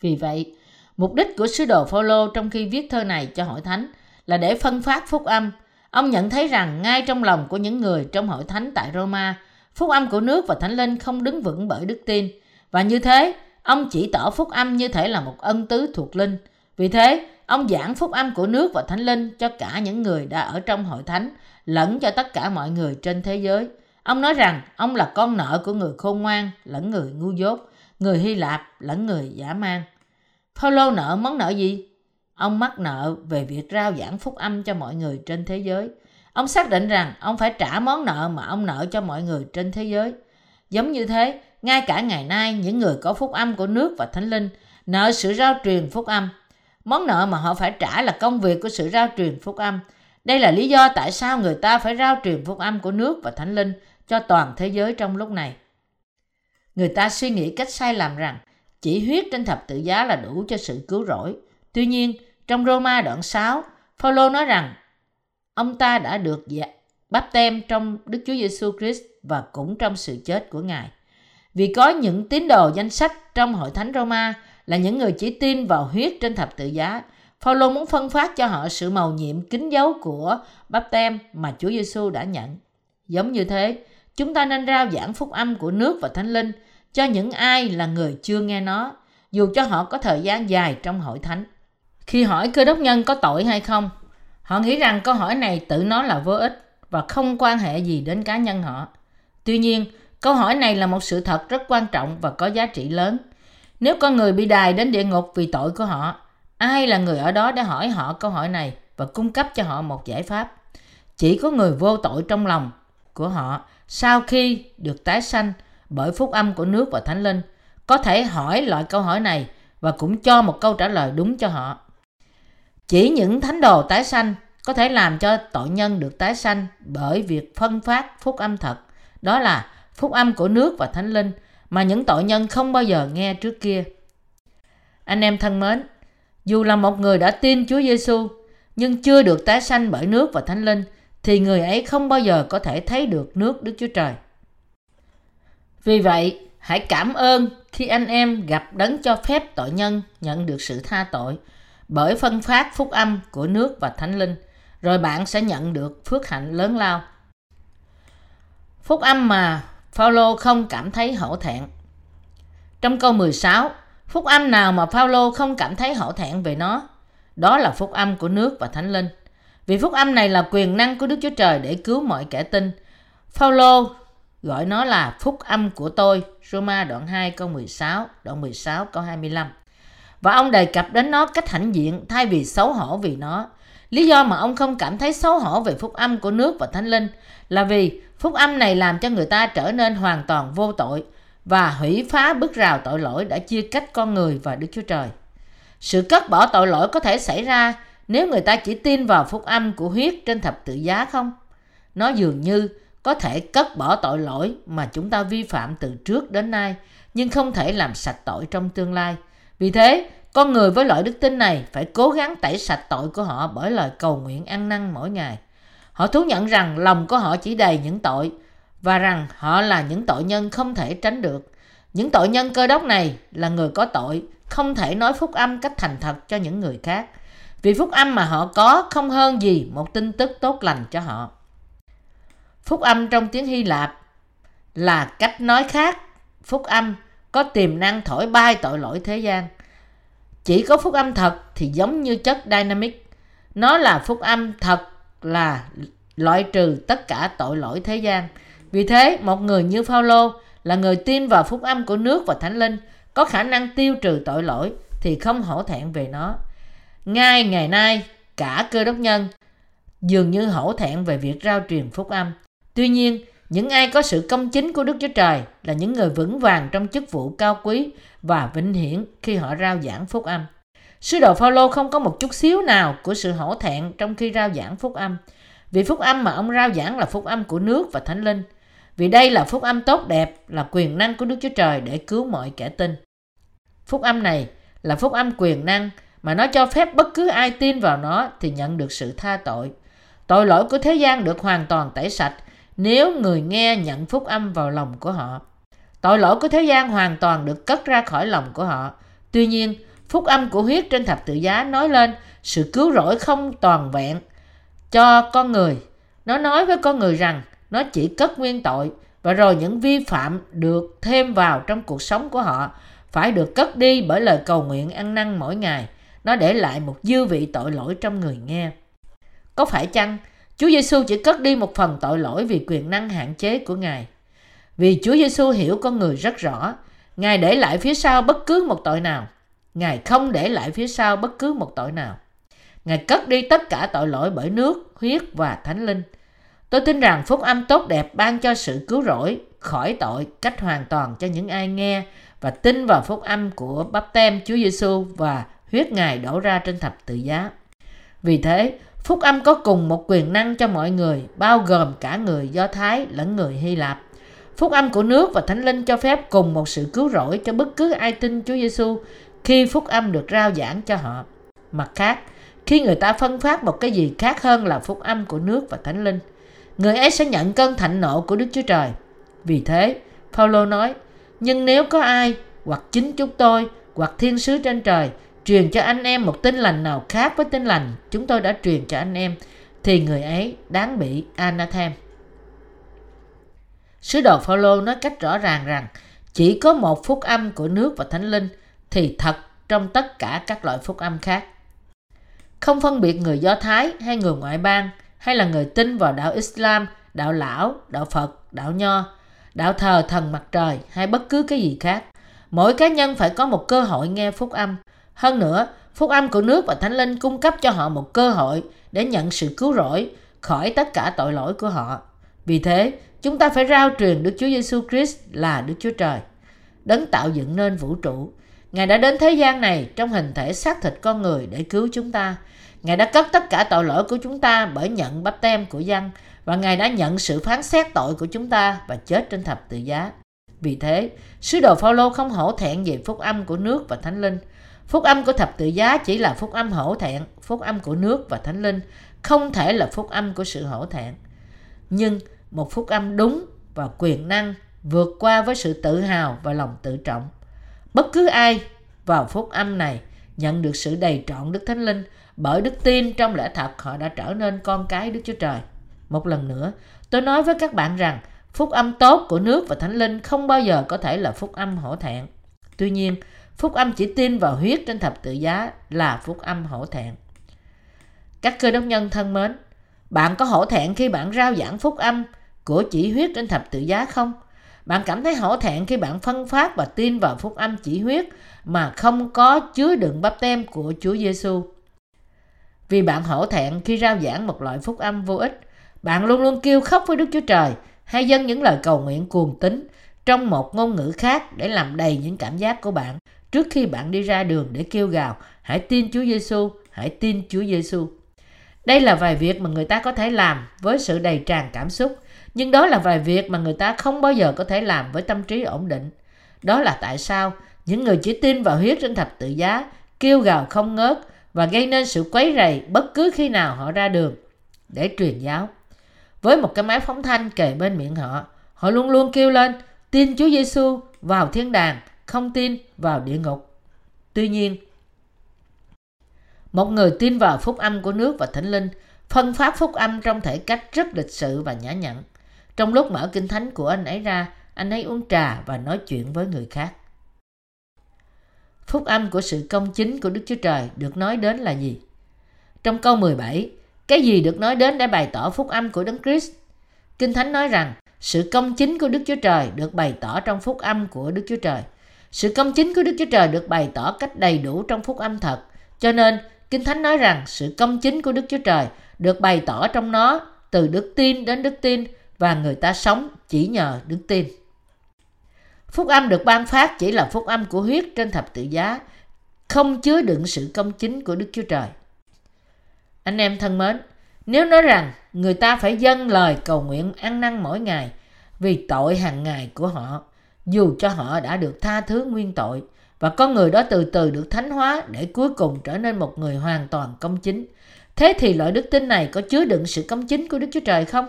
Vì vậy, mục đích của sứ đồ Phaolô trong khi viết thơ này cho hội thánh là để phân phát phúc âm. Ông nhận thấy rằng ngay trong lòng của những người trong hội thánh tại Roma Phúc âm của nước và thánh linh không đứng vững bởi đức tin. Và như thế, ông chỉ tỏ phúc âm như thể là một ân tứ thuộc linh. Vì thế, ông giảng phúc âm của nước và thánh linh cho cả những người đã ở trong hội thánh, lẫn cho tất cả mọi người trên thế giới. Ông nói rằng ông là con nợ của người khôn ngoan lẫn người ngu dốt, người Hy Lạp lẫn người giả mang. Paulo nợ món nợ gì? Ông mắc nợ về việc rao giảng phúc âm cho mọi người trên thế giới. Ông xác định rằng ông phải trả món nợ mà ông nợ cho mọi người trên thế giới. Giống như thế, ngay cả ngày nay, những người có phúc âm của nước và thánh linh nợ sự rao truyền phúc âm. Món nợ mà họ phải trả là công việc của sự rao truyền phúc âm. Đây là lý do tại sao người ta phải rao truyền phúc âm của nước và thánh linh cho toàn thế giới trong lúc này. Người ta suy nghĩ cách sai lầm rằng chỉ huyết trên thập tự giá là đủ cho sự cứu rỗi. Tuy nhiên, trong Roma đoạn 6, Phaolô nói rằng ông ta đã được dạ, báp tem trong Đức Chúa Giêsu Christ và cũng trong sự chết của Ngài. Vì có những tín đồ danh sách trong hội thánh Roma là những người chỉ tin vào huyết trên thập tự giá. Phaolô muốn phân phát cho họ sự màu nhiệm kính dấu của báp tem mà Chúa Giêsu đã nhận. Giống như thế, chúng ta nên rao giảng phúc âm của nước và thánh linh cho những ai là người chưa nghe nó, dù cho họ có thời gian dài trong hội thánh. Khi hỏi cơ đốc nhân có tội hay không, họ nghĩ rằng câu hỏi này tự nó là vô ích và không quan hệ gì đến cá nhân họ. Tuy nhiên, câu hỏi này là một sự thật rất quan trọng và có giá trị lớn. Nếu con người bị đài đến địa ngục vì tội của họ, ai là người ở đó để hỏi họ câu hỏi này và cung cấp cho họ một giải pháp? Chỉ có người vô tội trong lòng của họ sau khi được tái sanh bởi phúc âm của nước và thánh linh có thể hỏi loại câu hỏi này và cũng cho một câu trả lời đúng cho họ. Chỉ những thánh đồ tái sanh có thể làm cho tội nhân được tái sanh bởi việc phân phát phúc âm thật. Đó là phúc âm của nước và thánh linh mà những tội nhân không bao giờ nghe trước kia. Anh em thân mến, dù là một người đã tin Chúa Giêsu nhưng chưa được tái sanh bởi nước và thánh linh thì người ấy không bao giờ có thể thấy được nước Đức Chúa Trời. Vì vậy, hãy cảm ơn khi anh em gặp đấng cho phép tội nhân nhận được sự tha tội bởi phân phát phúc âm của nước và thánh linh, rồi bạn sẽ nhận được phước hạnh lớn lao. Phúc âm mà Phaolô không cảm thấy hổ thẹn. Trong câu 16, phúc âm nào mà Phaolô không cảm thấy hổ thẹn về nó? Đó là phúc âm của nước và thánh linh. Vì phúc âm này là quyền năng của Đức Chúa Trời để cứu mọi kẻ tin. Phaolô gọi nó là phúc âm của tôi. Roma đoạn 2 câu 16, đoạn 16 câu 25. Và ông đề cập đến nó cách hãnh diện thay vì xấu hổ vì nó. Lý do mà ông không cảm thấy xấu hổ về phúc âm của nước và thánh linh là vì phúc âm này làm cho người ta trở nên hoàn toàn vô tội và hủy phá bức rào tội lỗi đã chia cách con người và Đức Chúa Trời. Sự cất bỏ tội lỗi có thể xảy ra nếu người ta chỉ tin vào phúc âm của huyết trên thập tự giá không? Nó dường như có thể cất bỏ tội lỗi mà chúng ta vi phạm từ trước đến nay, nhưng không thể làm sạch tội trong tương lai. Vì thế, con người với loại đức tin này phải cố gắng tẩy sạch tội của họ bởi lời cầu nguyện ăn năn mỗi ngày. Họ thú nhận rằng lòng của họ chỉ đầy những tội và rằng họ là những tội nhân không thể tránh được. Những tội nhân cơ đốc này là người có tội, không thể nói phúc âm cách thành thật cho những người khác. Vì phúc âm mà họ có không hơn gì một tin tức tốt lành cho họ. Phúc âm trong tiếng Hy Lạp là cách nói khác. Phúc âm có tiềm năng thổi bay tội lỗi thế gian. Chỉ có phúc âm thật thì giống như chất dynamic. Nó là phúc âm thật là loại trừ tất cả tội lỗi thế gian. Vì thế, một người như Phaolô là người tin vào phúc âm của nước và thánh linh, có khả năng tiêu trừ tội lỗi thì không hổ thẹn về nó. Ngay ngày nay, cả cơ đốc nhân dường như hổ thẹn về việc rao truyền phúc âm. Tuy nhiên, những ai có sự công chính của Đức Chúa Trời là những người vững vàng trong chức vụ cao quý và vinh hiển khi họ rao giảng phúc âm. Sứ đồ Phaolô không có một chút xíu nào của sự hổ thẹn trong khi rao giảng phúc âm. Vì phúc âm mà ông rao giảng là phúc âm của nước và thánh linh. Vì đây là phúc âm tốt đẹp, là quyền năng của Đức Chúa Trời để cứu mọi kẻ tin. Phúc âm này là phúc âm quyền năng mà nó cho phép bất cứ ai tin vào nó thì nhận được sự tha tội. Tội lỗi của thế gian được hoàn toàn tẩy sạch nếu người nghe nhận phúc âm vào lòng của họ. Tội lỗi của thế gian hoàn toàn được cất ra khỏi lòng của họ. Tuy nhiên, phúc âm của huyết trên thập tự giá nói lên sự cứu rỗi không toàn vẹn cho con người. Nó nói với con người rằng nó chỉ cất nguyên tội và rồi những vi phạm được thêm vào trong cuộc sống của họ phải được cất đi bởi lời cầu nguyện ăn năn mỗi ngày. Nó để lại một dư vị tội lỗi trong người nghe. Có phải chăng Chúa Giêsu chỉ cất đi một phần tội lỗi vì quyền năng hạn chế của Ngài. Vì Chúa Giêsu hiểu con người rất rõ, Ngài để lại phía sau bất cứ một tội nào. Ngài không để lại phía sau bất cứ một tội nào. Ngài cất đi tất cả tội lỗi bởi nước, huyết và thánh linh. Tôi tin rằng phúc âm tốt đẹp ban cho sự cứu rỗi khỏi tội cách hoàn toàn cho những ai nghe và tin vào phúc âm của bắp tem Chúa Giêsu và huyết Ngài đổ ra trên thập tự giá. Vì thế, phúc âm có cùng một quyền năng cho mọi người, bao gồm cả người Do Thái lẫn người Hy Lạp. Phúc âm của nước và Thánh Linh cho phép cùng một sự cứu rỗi cho bất cứ ai tin Chúa Giêsu khi phúc âm được rao giảng cho họ. Mặt khác, khi người ta phân phát một cái gì khác hơn là phúc âm của nước và Thánh Linh, người ấy sẽ nhận cơn thạnh nộ của Đức Chúa Trời. Vì thế, Phaolô nói, nhưng nếu có ai hoặc chính chúng tôi hoặc thiên sứ trên trời truyền cho anh em một tin lành nào khác với tin lành chúng tôi đã truyền cho anh em thì người ấy đáng bị anathem. Sứ đồ Phaolô nói cách rõ ràng rằng chỉ có một phúc âm của nước và thánh linh thì thật trong tất cả các loại phúc âm khác. Không phân biệt người Do Thái hay người ngoại bang hay là người tin vào đạo Islam, đạo lão, đạo Phật, đạo Nho, đạo thờ thần mặt trời hay bất cứ cái gì khác. Mỗi cá nhân phải có một cơ hội nghe phúc âm. Hơn nữa, phúc âm của nước và thánh linh cung cấp cho họ một cơ hội để nhận sự cứu rỗi khỏi tất cả tội lỗi của họ. Vì thế, chúng ta phải rao truyền Đức Chúa Giêsu Christ là Đức Chúa Trời, đấng tạo dựng nên vũ trụ. Ngài đã đến thế gian này trong hình thể xác thịt con người để cứu chúng ta. Ngài đã cất tất cả tội lỗi của chúng ta bởi nhận bắp tem của dân và Ngài đã nhận sự phán xét tội của chúng ta và chết trên thập tự giá. Vì thế, sứ đồ Phaolô không hổ thẹn về phúc âm của nước và thánh linh. Phúc âm của thập tự giá chỉ là phúc âm hổ thẹn, phúc âm của nước và thánh linh, không thể là phúc âm của sự hổ thẹn. Nhưng một phúc âm đúng và quyền năng vượt qua với sự tự hào và lòng tự trọng. Bất cứ ai vào phúc âm này nhận được sự đầy trọn Đức Thánh Linh bởi đức tin trong lẽ thật họ đã trở nên con cái Đức Chúa Trời. Một lần nữa, tôi nói với các bạn rằng phúc âm tốt của nước và thánh linh không bao giờ có thể là phúc âm hổ thẹn. Tuy nhiên, phúc âm chỉ tin vào huyết trên thập tự giá là phúc âm hổ thẹn. Các cơ đốc nhân thân mến, bạn có hổ thẹn khi bạn rao giảng phúc âm của chỉ huyết trên thập tự giá không? Bạn cảm thấy hổ thẹn khi bạn phân phát và tin vào phúc âm chỉ huyết mà không có chứa đựng bắp tem của Chúa Giêsu. Vì bạn hổ thẹn khi rao giảng một loại phúc âm vô ích, bạn luôn luôn kêu khóc với Đức Chúa Trời hay dâng những lời cầu nguyện cuồng tín trong một ngôn ngữ khác để làm đầy những cảm giác của bạn trước khi bạn đi ra đường để kêu gào hãy tin Chúa Giêsu, hãy tin Chúa Giêsu. Đây là vài việc mà người ta có thể làm với sự đầy tràn cảm xúc, nhưng đó là vài việc mà người ta không bao giờ có thể làm với tâm trí ổn định. Đó là tại sao những người chỉ tin vào huyết trên thập tự giá, kêu gào không ngớt và gây nên sự quấy rầy bất cứ khi nào họ ra đường để truyền giáo. Với một cái máy phóng thanh kề bên miệng họ, họ luôn luôn kêu lên tin Chúa Giêsu vào thiên đàng, không tin vào địa ngục. Tuy nhiên, một người tin vào phúc âm của nước và thánh linh phân phát phúc âm trong thể cách rất lịch sự và nhã nhặn. Trong lúc mở kinh thánh của anh ấy ra, anh ấy uống trà và nói chuyện với người khác. Phúc âm của sự công chính của Đức Chúa Trời được nói đến là gì? Trong câu 17, cái gì được nói đến để bày tỏ phúc âm của Đấng Christ? Kinh Thánh nói rằng sự công chính của Đức Chúa Trời được bày tỏ trong phúc âm của Đức Chúa Trời. Sự công chính của Đức Chúa Trời được bày tỏ cách đầy đủ trong phúc âm thật. Cho nên, Kinh Thánh nói rằng sự công chính của Đức Chúa Trời được bày tỏ trong nó từ đức tin đến đức tin và người ta sống chỉ nhờ đức tin. Phúc âm được ban phát chỉ là phúc âm của huyết trên thập tự giá, không chứa đựng sự công chính của Đức Chúa Trời. Anh em thân mến, nếu nói rằng người ta phải dâng lời cầu nguyện ăn năn mỗi ngày vì tội hàng ngày của họ, dù cho họ đã được tha thứ nguyên tội, và con người đó từ từ được thánh hóa để cuối cùng trở nên một người hoàn toàn công chính. Thế thì loại đức tin này có chứa đựng sự công chính của Đức Chúa Trời không?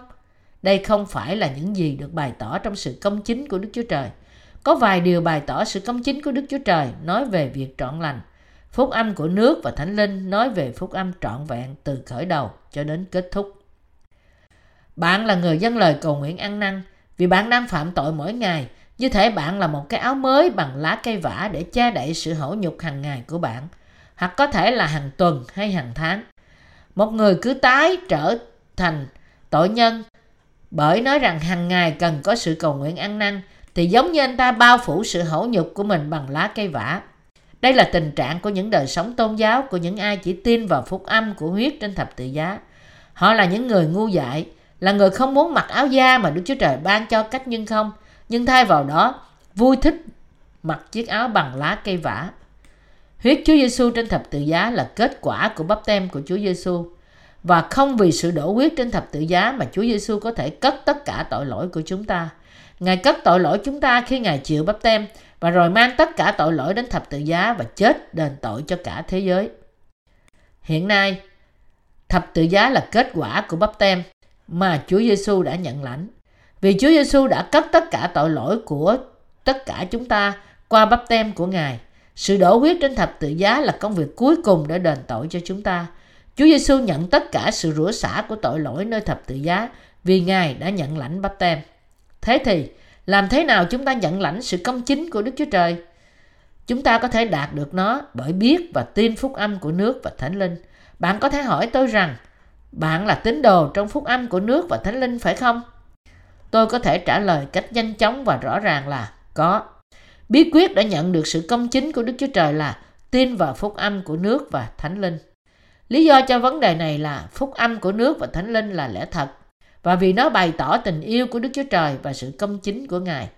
Đây không phải là những gì được bày tỏ trong sự công chính của Đức Chúa Trời. Có vài điều bày tỏ sự công chính của Đức Chúa Trời nói về việc trọn lành. Phúc âm của nước và Thánh Linh nói về phúc âm trọn vẹn từ khởi đầu cho đến kết thúc. Bạn là người dân lời cầu nguyện ăn năn, vì bạn đang phạm tội mỗi ngày. Như thể bạn là một cái áo mới bằng lá cây vả để che đậy sự hổ nhục hàng ngày của bạn. Hoặc có thể là hàng tuần hay hàng tháng. Một người cứ tái trở thành tội nhân bởi nói rằng hàng ngày cần có sự cầu nguyện ăn năn thì giống như anh ta bao phủ sự hổ nhục của mình bằng lá cây vả. Đây là tình trạng của những đời sống tôn giáo của những ai chỉ tin vào phúc âm của huyết trên thập tự giá. Họ là những người ngu dại, là người không muốn mặc áo da mà Đức Chúa Trời ban cho cách nhưng không, nhưng thay vào đó vui thích mặc chiếc áo bằng lá cây vả. Huyết Chúa Giêsu trên thập tự giá là kết quả của bắp tem của Chúa Giêsu và không vì sự đổ huyết trên thập tự giá mà Chúa Giêsu có thể cất tất cả tội lỗi của chúng ta. Ngài cất tội lỗi chúng ta khi Ngài chịu bắp tem và rồi mang tất cả tội lỗi đến thập tự giá và chết đền tội cho cả thế giới. Hiện nay, thập tự giá là kết quả của bắp tem mà Chúa Giêsu đã nhận lãnh. Vì Chúa Giêsu đã cất tất cả tội lỗi của tất cả chúng ta qua bắp tem của Ngài. Sự đổ huyết trên thập tự giá là công việc cuối cùng để đền tội cho chúng ta. Chúa Giêsu nhận tất cả sự rửa xả của tội lỗi nơi thập tự giá vì Ngài đã nhận lãnh bắp tem. Thế thì, làm thế nào chúng ta nhận lãnh sự công chính của Đức Chúa Trời? Chúng ta có thể đạt được nó bởi biết và tin phúc âm của nước và thánh linh. Bạn có thể hỏi tôi rằng, bạn là tín đồ trong phúc âm của nước và thánh linh phải không? Tôi có thể trả lời cách nhanh chóng và rõ ràng là có. Bí quyết đã nhận được sự công chính của Đức Chúa Trời là tin vào phúc âm của nước và thánh linh. Lý do cho vấn đề này là phúc âm của nước và thánh linh là lẽ thật và vì nó bày tỏ tình yêu của Đức Chúa Trời và sự công chính của Ngài.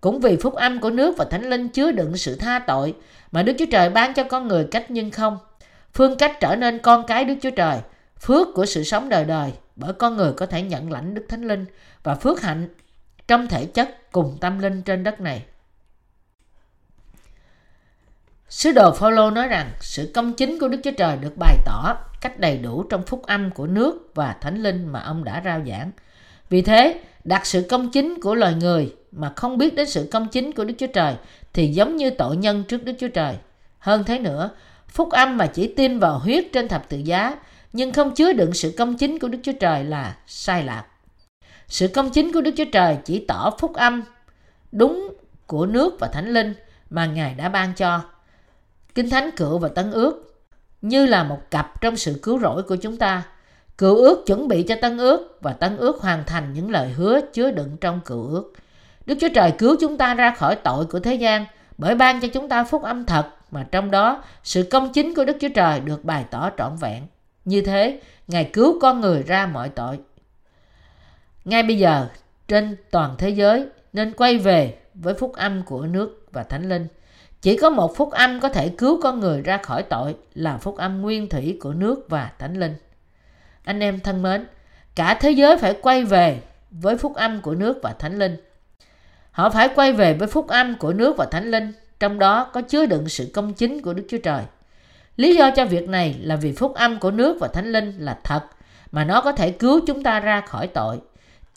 Cũng vì phúc âm của nước và thánh linh chứa đựng sự tha tội mà Đức Chúa Trời ban cho con người cách nhân không. Phương cách trở nên con cái Đức Chúa Trời, phước của sự sống đời đời bởi con người có thể nhận lãnh Đức Thánh Linh và phước hạnh trong thể chất cùng tâm linh trên đất này. Sứ đồ Phaolô nói rằng sự công chính của Đức Chúa Trời được bày tỏ cách đầy đủ trong phúc âm của nước và thánh linh mà ông đã rao giảng. Vì thế, đặt sự công chính của loài người mà không biết đến sự công chính của Đức Chúa Trời thì giống như tội nhân trước Đức Chúa Trời. Hơn thế nữa, phúc âm mà chỉ tin vào huyết trên thập tự giá nhưng không chứa đựng sự công chính của Đức Chúa Trời là sai lạc. Sự công chính của Đức Chúa Trời chỉ tỏ phúc âm đúng của nước và thánh linh mà Ngài đã ban cho. Kinh Thánh Cựu và Tân Ước như là một cặp trong sự cứu rỗi của chúng ta. Cựu ước chuẩn bị cho Tân ước và Tân ước hoàn thành những lời hứa chứa đựng trong cựu ước. Đức Chúa Trời cứu chúng ta ra khỏi tội của thế gian bởi ban cho chúng ta phúc âm thật mà trong đó sự công chính của Đức Chúa Trời được bày tỏ trọn vẹn. Như thế, Ngài cứu con người ra mọi tội. Ngay bây giờ, trên toàn thế giới nên quay về với phúc âm của nước và thánh linh. Chỉ có một phúc âm có thể cứu con người ra khỏi tội là phúc âm nguyên thủy của nước và thánh linh. Anh em thân mến, cả thế giới phải quay về với phúc âm của nước và thánh linh. Họ phải quay về với phúc âm của nước và thánh linh, trong đó có chứa đựng sự công chính của Đức Chúa Trời. Lý do cho việc này là vì phúc âm của nước và thánh linh là thật mà nó có thể cứu chúng ta ra khỏi tội.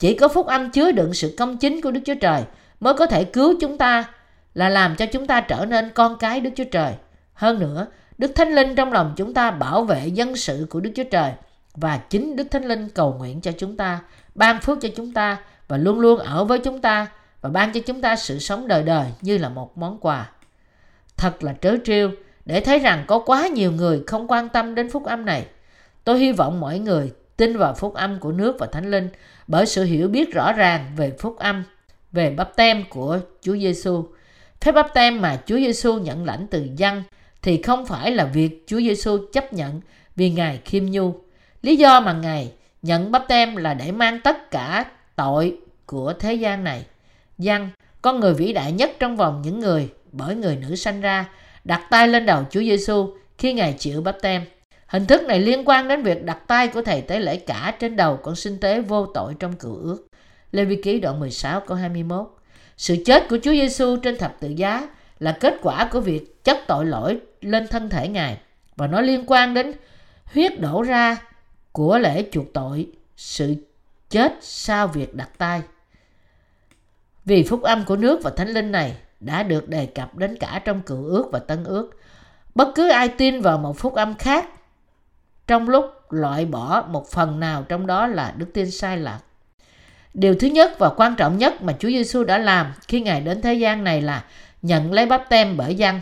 Chỉ có phúc âm chứa đựng sự công chính của Đức Chúa Trời mới có thể cứu chúng ta là làm cho chúng ta trở nên con cái Đức Chúa Trời. Hơn nữa, Đức Thánh Linh trong lòng chúng ta bảo vệ dân sự của Đức Chúa Trời và chính Đức Thánh Linh cầu nguyện cho chúng ta, ban phước cho chúng ta và luôn luôn ở với chúng ta và ban cho chúng ta sự sống đời đời như là một món quà. Thật là trớ trêu để thấy rằng có quá nhiều người không quan tâm đến phúc âm này. Tôi hy vọng mọi người tin vào phúc âm của nước và Thánh Linh bởi sự hiểu biết rõ ràng về phúc âm, về bắp tem của Chúa Giêsu. Phép bắp tem mà Chúa Giêsu nhận lãnh từ dân thì không phải là việc Chúa Giêsu chấp nhận vì Ngài khiêm nhu. Lý do mà Ngài nhận bắp tem là để mang tất cả tội của thế gian này. Dân, con người vĩ đại nhất trong vòng những người bởi người nữ sanh ra, đặt tay lên đầu Chúa Giêsu khi Ngài chịu bắp tem. Hình thức này liên quan đến việc đặt tay của thầy tế lễ cả trên đầu con sinh tế vô tội trong cựu ước. Lê Vi Ký đoạn 16 câu 21 Sự chết của Chúa Giêsu trên thập tự giá là kết quả của việc chất tội lỗi lên thân thể Ngài và nó liên quan đến huyết đổ ra của lễ chuộc tội, sự chết sau việc đặt tay. Vì phúc âm của nước và thánh linh này đã được đề cập đến cả trong cựu ước và tân ước. Bất cứ ai tin vào một phúc âm khác trong lúc loại bỏ một phần nào trong đó là đức tin sai lạc. Điều thứ nhất và quan trọng nhất mà Chúa Giêsu đã làm khi Ngài đến thế gian này là nhận lấy bắp tem bởi dân.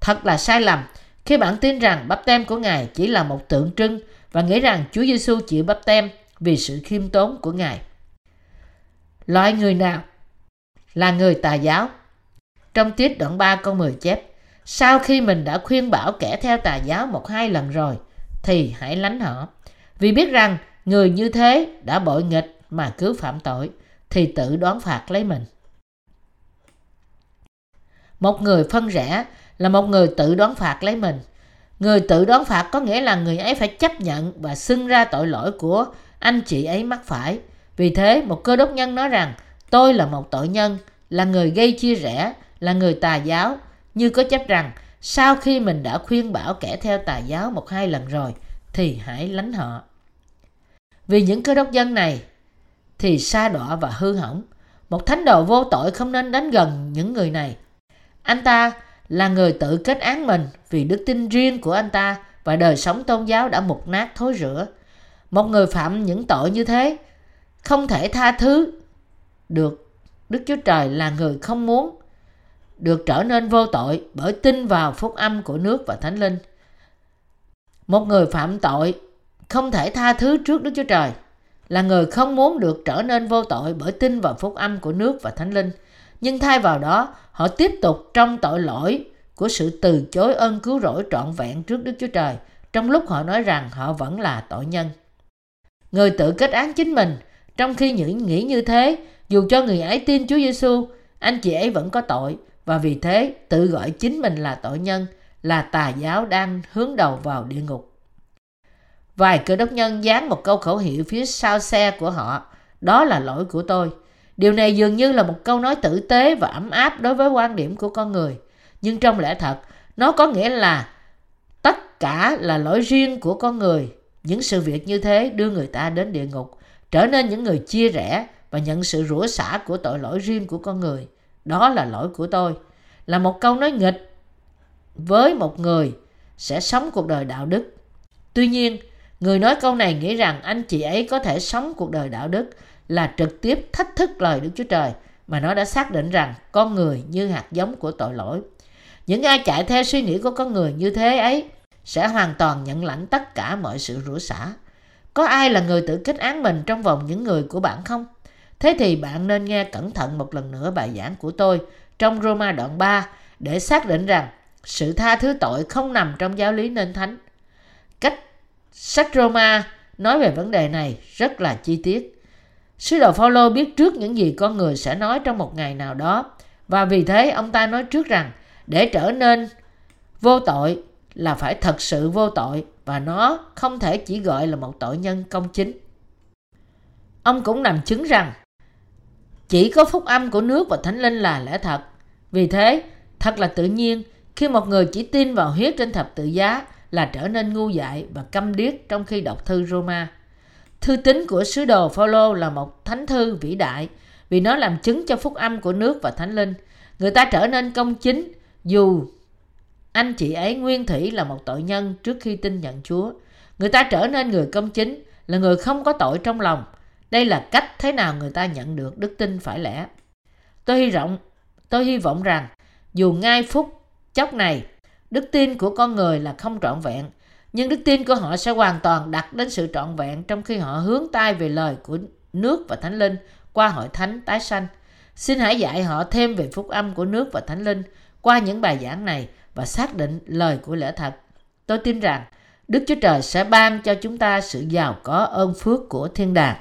Thật là sai lầm khi bạn tin rằng bắp tem của Ngài chỉ là một tượng trưng và nghĩ rằng Chúa Giêsu chịu bắp tem vì sự khiêm tốn của Ngài. Loại người nào là người tà giáo? Trong tiết đoạn 3 câu 10 chép, sau khi mình đã khuyên bảo kẻ theo tà giáo một hai lần rồi, thì hãy lánh họ. Vì biết rằng người như thế đã bội nghịch mà cứ phạm tội, thì tự đoán phạt lấy mình. Một người phân rẽ là một người tự đoán phạt lấy mình. Người tự đoán phạt có nghĩa là người ấy phải chấp nhận và xưng ra tội lỗi của anh chị ấy mắc phải. Vì thế, một cơ đốc nhân nói rằng tôi là một tội nhân, là người gây chia rẽ, là người tà giáo, như có chấp rằng sau khi mình đã khuyên bảo kẻ theo tà giáo một hai lần rồi, thì hãy lánh họ. Vì những cơ đốc dân này thì sa đọa và hư hỏng. Một thánh đồ vô tội không nên đến gần những người này. Anh ta là người tự kết án mình vì đức tin riêng của anh ta và đời sống tôn giáo đã mục nát thối rữa. Một người phạm những tội như thế không thể tha thứ được Đức Chúa Trời là người không muốn được trở nên vô tội bởi tin vào phúc âm của nước và thánh linh. Một người phạm tội không thể tha thứ trước Đức Chúa Trời là người không muốn được trở nên vô tội bởi tin vào phúc âm của nước và thánh linh. Nhưng thay vào đó, họ tiếp tục trong tội lỗi của sự từ chối ơn cứu rỗi trọn vẹn trước Đức Chúa Trời, trong lúc họ nói rằng họ vẫn là tội nhân. Người tự kết án chính mình, trong khi những nghĩ như thế, dù cho người ấy tin Chúa Giêsu, anh chị ấy vẫn có tội và vì thế tự gọi chính mình là tội nhân, là tà giáo đang hướng đầu vào địa ngục. Vài cơ đốc nhân dán một câu khẩu hiệu phía sau xe của họ, đó là lỗi của tôi. Điều này dường như là một câu nói tử tế và ấm áp đối với quan điểm của con người. Nhưng trong lẽ thật, nó có nghĩa là tất cả là lỗi riêng của con người. Những sự việc như thế đưa người ta đến địa ngục, trở nên những người chia rẽ và nhận sự rủa xả của tội lỗi riêng của con người. Đó là lỗi của tôi. Là một câu nói nghịch với một người sẽ sống cuộc đời đạo đức. Tuy nhiên, người nói câu này nghĩ rằng anh chị ấy có thể sống cuộc đời đạo đức là trực tiếp thách thức lời Đức Chúa Trời mà nó đã xác định rằng con người như hạt giống của tội lỗi. Những ai chạy theo suy nghĩ của con người như thế ấy sẽ hoàn toàn nhận lãnh tất cả mọi sự rủa xả. Có ai là người tự kết án mình trong vòng những người của bạn không? Thế thì bạn nên nghe cẩn thận một lần nữa bài giảng của tôi trong Roma đoạn 3 để xác định rằng sự tha thứ tội không nằm trong giáo lý nên thánh. Cách sách Roma nói về vấn đề này rất là chi tiết. Sứ đồ Phaolô biết trước những gì con người sẽ nói trong một ngày nào đó, và vì thế ông ta nói trước rằng để trở nên vô tội là phải thật sự vô tội, và nó không thể chỉ gọi là một tội nhân công chính. Ông cũng làm chứng rằng chỉ có phúc âm của nước và thánh linh là lẽ thật. Vì thế, thật là tự nhiên khi một người chỉ tin vào huyết trên thập tự giá là trở nên ngu dại và câm điếc trong khi đọc thư Roma. Thư tín của sứ đồ Phaolô là một thánh thư vĩ đại vì nó làm chứng cho phúc âm của nước và thánh linh. Người ta trở nên công chính dù anh chị ấy nguyên thủy là một tội nhân trước khi tin nhận Chúa. Người ta trở nên người công chính là người không có tội trong lòng đây là cách thế nào người ta nhận được đức tin phải lẽ. Tôi hy vọng, tôi hy vọng rằng dù ngay phút chốc này, đức tin của con người là không trọn vẹn, nhưng đức tin của họ sẽ hoàn toàn đặt đến sự trọn vẹn trong khi họ hướng tay về lời của nước và thánh linh qua hội thánh tái sanh. Xin hãy dạy họ thêm về phúc âm của nước và thánh linh qua những bài giảng này và xác định lời của lẽ thật. Tôi tin rằng Đức Chúa Trời sẽ ban cho chúng ta sự giàu có ơn phước của thiên đàng.